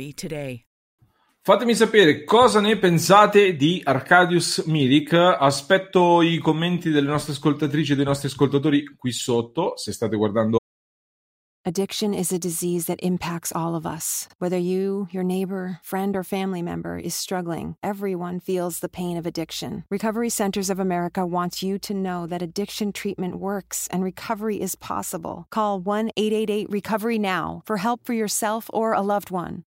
1-888-RECOVERY today. Fatemi sapere cosa ne pensate di Arcadius Milik. Aspetto i commenti delle nostre ascoltatrici e dei nostri ascoltatori qui sotto, se state guardando. Addiction is a disease that impacts all of us. Whether you, your neighbor, friend, or family member is struggling, everyone feels the pain of addiction. Recovery Centers of America wants you to know that addiction treatment works and recovery is possible. Call 1 888 Recovery Now for help for yourself or a loved one.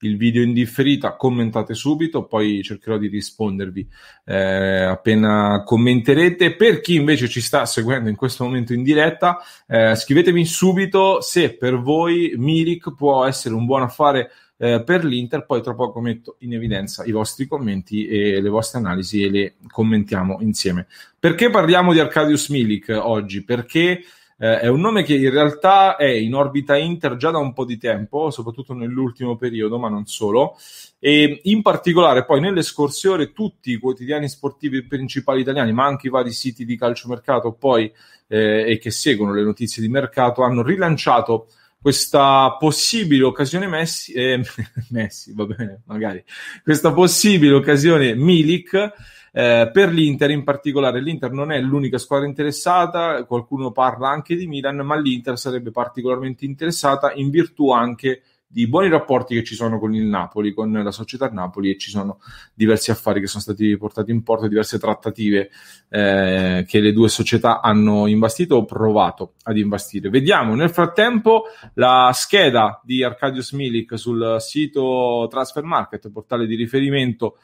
il video in differita, commentate subito, poi cercherò di rispondervi eh, appena commenterete. Per chi invece ci sta seguendo in questo momento in diretta, eh, scrivetemi subito se per voi Milik può essere un buon affare eh, per l'Inter, poi tra poco metto in evidenza i vostri commenti e le vostre analisi e le commentiamo insieme. Perché parliamo di Arcadius Milik oggi? Perché eh, è un nome che in realtà è in orbita Inter già da un po' di tempo, soprattutto nell'ultimo periodo, ma non solo. E in particolare poi nelle scorse ore tutti i quotidiani sportivi principali italiani, ma anche i vari siti di calciomercato poi eh, e che seguono le notizie di mercato, hanno rilanciato questa possibile occasione Messi, eh, Messi, va bene, magari, questa possibile occasione Milik eh, per l'Inter in particolare, l'Inter non è l'unica squadra interessata, qualcuno parla anche di Milan, ma l'Inter sarebbe particolarmente interessata in virtù anche di buoni rapporti che ci sono con il Napoli, con la società Napoli e ci sono diversi affari che sono stati portati in porto, diverse trattative eh, che le due società hanno imbastito o provato ad imbastire. Vediamo nel frattempo la scheda di Arcadius Milik sul sito Transfer Market, portale di riferimento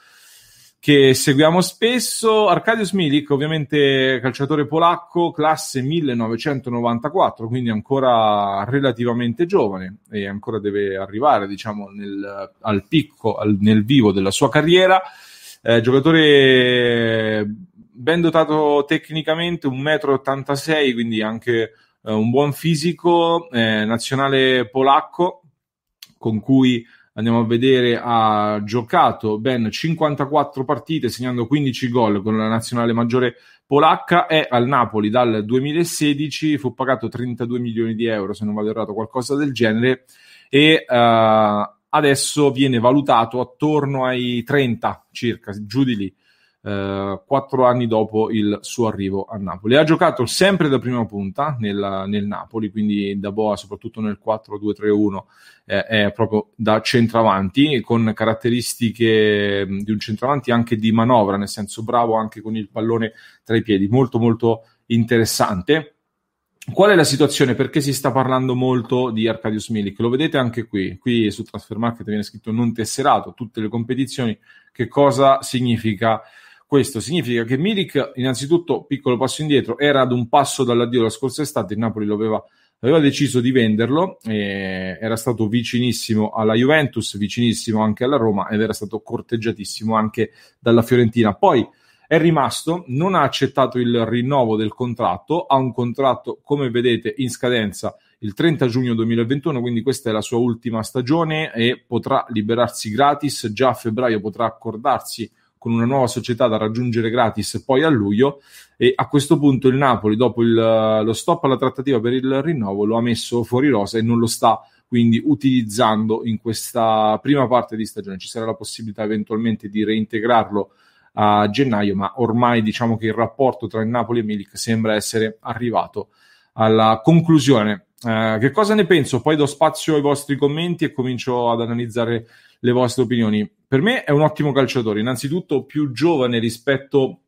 che seguiamo spesso. Arkadiusz Milik, ovviamente calciatore polacco, classe 1994, quindi ancora relativamente giovane e ancora deve arrivare, diciamo, nel, al picco, al, nel vivo della sua carriera. Eh, giocatore ben dotato tecnicamente, 1,86 m, quindi anche eh, un buon fisico, eh, nazionale polacco, con cui andiamo a vedere, ha giocato ben 54 partite, segnando 15 gol con la nazionale maggiore polacca, è al Napoli dal 2016, fu pagato 32 milioni di euro, se non vado errato, qualcosa del genere, e uh, adesso viene valutato attorno ai 30 circa, giù di lì quattro anni dopo il suo arrivo a Napoli. Ha giocato sempre da prima punta nel, nel Napoli, quindi da Boa, soprattutto nel 4-2-3-1, eh, è proprio da centravanti, con caratteristiche di un centravanti anche di manovra, nel senso bravo anche con il pallone tra i piedi, molto molto interessante. Qual è la situazione? Perché si sta parlando molto di Arcadius Milik? Lo vedete anche qui. Qui su Transfer Market viene scritto non tesserato, tutte le competizioni. Che cosa significa questo significa che Milik, innanzitutto, piccolo passo indietro, era ad un passo dall'addio la scorsa estate, il Napoli lo aveva, aveva deciso di venderlo, era stato vicinissimo alla Juventus, vicinissimo anche alla Roma ed era stato corteggiatissimo anche dalla Fiorentina. Poi è rimasto, non ha accettato il rinnovo del contratto, ha un contratto, come vedete, in scadenza il 30 giugno 2021, quindi questa è la sua ultima stagione e potrà liberarsi gratis, già a febbraio potrà accordarsi con una nuova società da raggiungere gratis poi a luglio e a questo punto il Napoli dopo il, lo stop alla trattativa per il rinnovo lo ha messo fuori rosa e non lo sta quindi utilizzando in questa prima parte di stagione ci sarà la possibilità eventualmente di reintegrarlo a gennaio ma ormai diciamo che il rapporto tra il Napoli e Milik sembra essere arrivato alla conclusione eh, che cosa ne penso? Poi do spazio ai vostri commenti e comincio ad analizzare le vostre opinioni. Per me è un ottimo calciatore, innanzitutto più giovane rispetto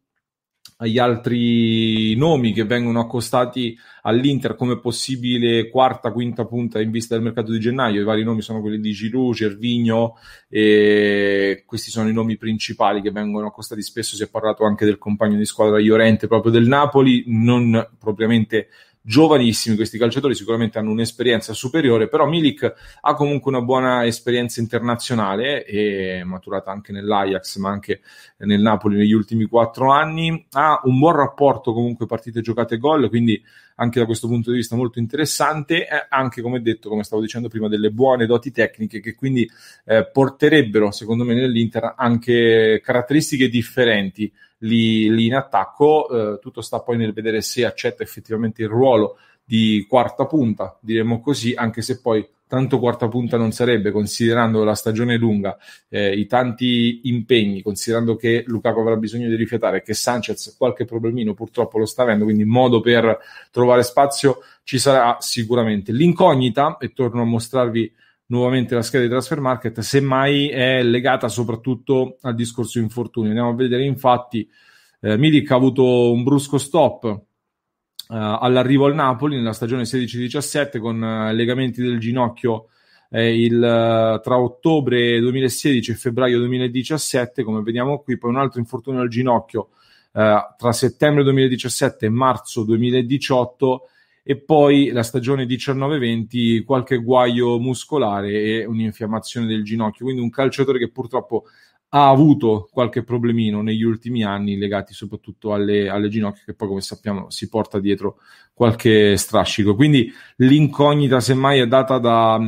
agli altri nomi che vengono accostati all'Inter come possibile quarta, quinta punta in vista del mercato di gennaio. I vari nomi sono quelli di Giroud, Cervigno e questi sono i nomi principali che vengono accostati. Spesso si è parlato anche del compagno di squadra Iorente proprio del Napoli, non propriamente giovanissimi questi calciatori, sicuramente hanno un'esperienza superiore, però Milik ha comunque una buona esperienza internazionale e maturata anche nell'Ajax, ma anche nel Napoli negli ultimi quattro anni, ha un buon rapporto comunque partite giocate gol, quindi anche da questo punto di vista molto interessante, eh, anche come detto, come stavo dicendo prima, delle buone doti tecniche che quindi eh, porterebbero, secondo me, nell'Inter anche caratteristiche differenti lì, lì in attacco. Eh, tutto sta poi nel vedere se accetta effettivamente il ruolo di quarta punta, diremmo così, anche se poi tanto quarta punta non sarebbe, considerando la stagione lunga, eh, i tanti impegni, considerando che Lukaku avrà bisogno di rifiatare, che Sanchez qualche problemino purtroppo lo sta avendo, quindi modo per trovare spazio ci sarà sicuramente. L'incognita, e torno a mostrarvi nuovamente la scheda di transfer market, semmai è legata soprattutto al discorso infortuni. Andiamo a vedere infatti eh, Milik ha avuto un brusco stop eh, all'arrivo al Napoli nella stagione 16-17 con eh, legamenti del ginocchio eh, il, tra ottobre 2016 e febbraio 2017, come vediamo qui, poi un altro infortunio al ginocchio eh, tra settembre 2017 e marzo 2018 e poi la stagione 19-20 qualche guaio muscolare e un'infiammazione del ginocchio, quindi un calciatore che purtroppo ha avuto qualche problemino negli ultimi anni legati soprattutto alle, alle ginocchia che poi come sappiamo si porta dietro qualche strascico. Quindi l'incognita semmai è data da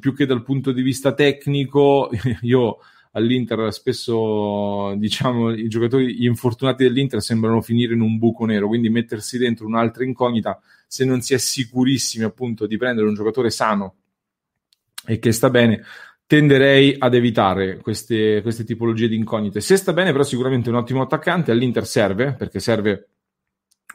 più che dal punto di vista tecnico io all'Inter spesso diciamo i giocatori gli infortunati dell'Inter sembrano finire in un buco nero quindi mettersi dentro un'altra incognita se non si è sicurissimi appunto di prendere un giocatore sano e che sta bene tenderei ad evitare queste, queste tipologie di incognite. Se sta bene, però, sicuramente un ottimo attaccante all'Inter serve perché serve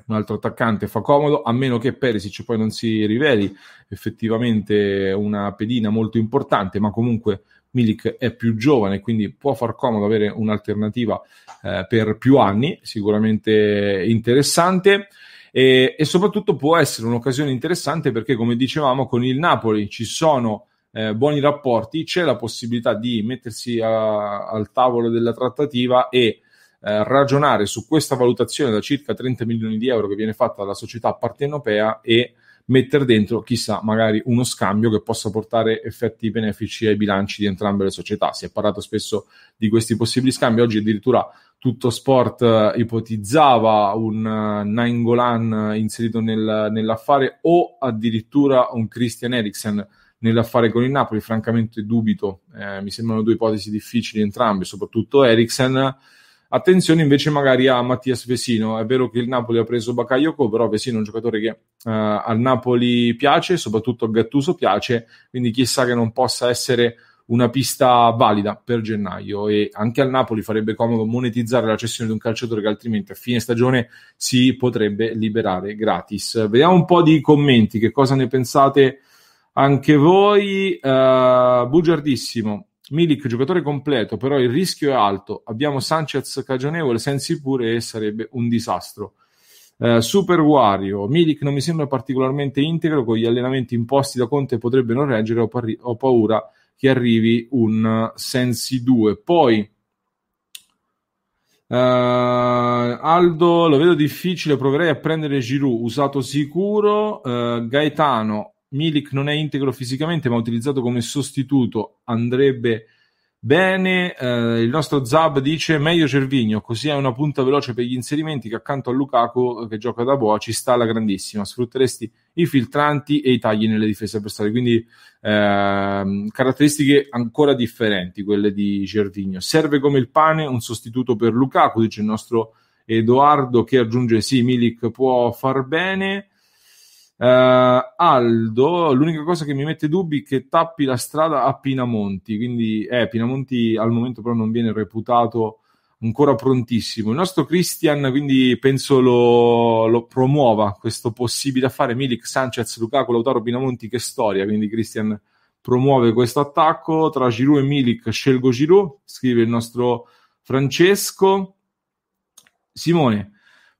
un altro attaccante, fa comodo, a meno che Perisic poi non si riveli effettivamente una pedina molto importante, ma comunque Milik è più giovane, quindi può far comodo avere un'alternativa eh, per più anni, sicuramente interessante. E, e, soprattutto può essere un'occasione interessante perché, come dicevamo, con il Napoli ci sono eh, buoni rapporti, c'è la possibilità di mettersi a, al tavolo della trattativa e eh, ragionare su questa valutazione da circa 30 milioni di euro che viene fatta dalla società partenopea e mettere dentro, chissà, magari uno scambio che possa portare effetti benefici ai bilanci di entrambe le società. Si è parlato spesso di questi possibili scambi, oggi addirittura tutto sport uh, ipotizzava un uh, Nainggolan inserito nel, nell'affare o addirittura un Christian Eriksen nell'affare con il Napoli, francamente dubito, eh, mi sembrano due ipotesi difficili entrambe, soprattutto Eriksen. Attenzione invece magari a Mattias Vesino, è vero che il Napoli ha preso Bakayoko, però Vesino è un giocatore che uh, al Napoli piace, soprattutto a Gattuso piace, quindi chissà che non possa essere una pista valida per gennaio e anche al Napoli farebbe comodo monetizzare la cessione di un calciatore che altrimenti a fine stagione si potrebbe liberare gratis. Vediamo un po' di commenti, che cosa ne pensate anche voi, uh, bugiardissimo. Milik, giocatore completo, però il rischio è alto. Abbiamo Sanchez cagionevole, Sensi pure e sarebbe un disastro. Uh, Super Wario, Milik non mi sembra particolarmente integro, con gli allenamenti imposti da Conte potrebbe non reggere, ho, parri- ho paura che arrivi un Sensi 2. Poi Uh, Aldo lo vedo difficile, proverei a prendere Giroud, usato sicuro. Uh, Gaetano, Milik non è integro fisicamente, ma utilizzato come sostituto andrebbe Bene, eh, il nostro Zab dice meglio Cervigno, così è una punta veloce per gli inserimenti che accanto a Lukaku che gioca da boa ci sta alla grandissima. Sfrutteresti i filtranti e i tagli nelle difese avversarie, quindi eh, caratteristiche ancora differenti quelle di Cervigno. Serve come il pane un sostituto per Lukaku, dice il nostro Edoardo che aggiunge sì, Milik può far bene. Uh, Aldo, l'unica cosa che mi mette dubbi è che tappi la strada a Pinamonti, quindi eh, Pinamonti al momento però non viene reputato ancora prontissimo. Il nostro Christian quindi penso lo, lo promuova questo possibile affare Milik, Sanchez, Lukaku, Lautaro, Pinamonti, che storia, quindi Christian promuove questo attacco tra Giroud e Milik, scelgo Giroud, scrive il nostro Francesco. Simone,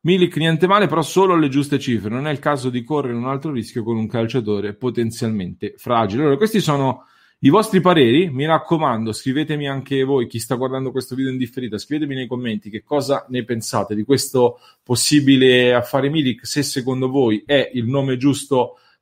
Milik niente male, però solo alle giuste cifre. Non è il caso di correre un altro rischio con un calciatore potenzialmente fragile. Allora, questi sono i vostri pareri. Mi raccomando, scrivetemi anche voi, chi sta guardando questo video in differita, scrivetemi nei commenti che cosa ne pensate di questo possibile affare Milik, se secondo voi è il nome giusto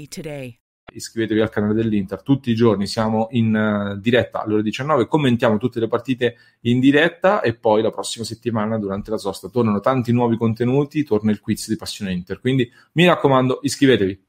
1-888-RECOVERY today. Iscrivetevi al canale dell'Inter, tutti i giorni siamo in uh, diretta alle ore 19, commentiamo tutte le partite in diretta e poi la prossima settimana durante la sosta tornano tanti nuovi contenuti, torna il quiz di Passione Inter, quindi mi raccomando iscrivetevi.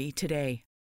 1-888-RECOVERY today.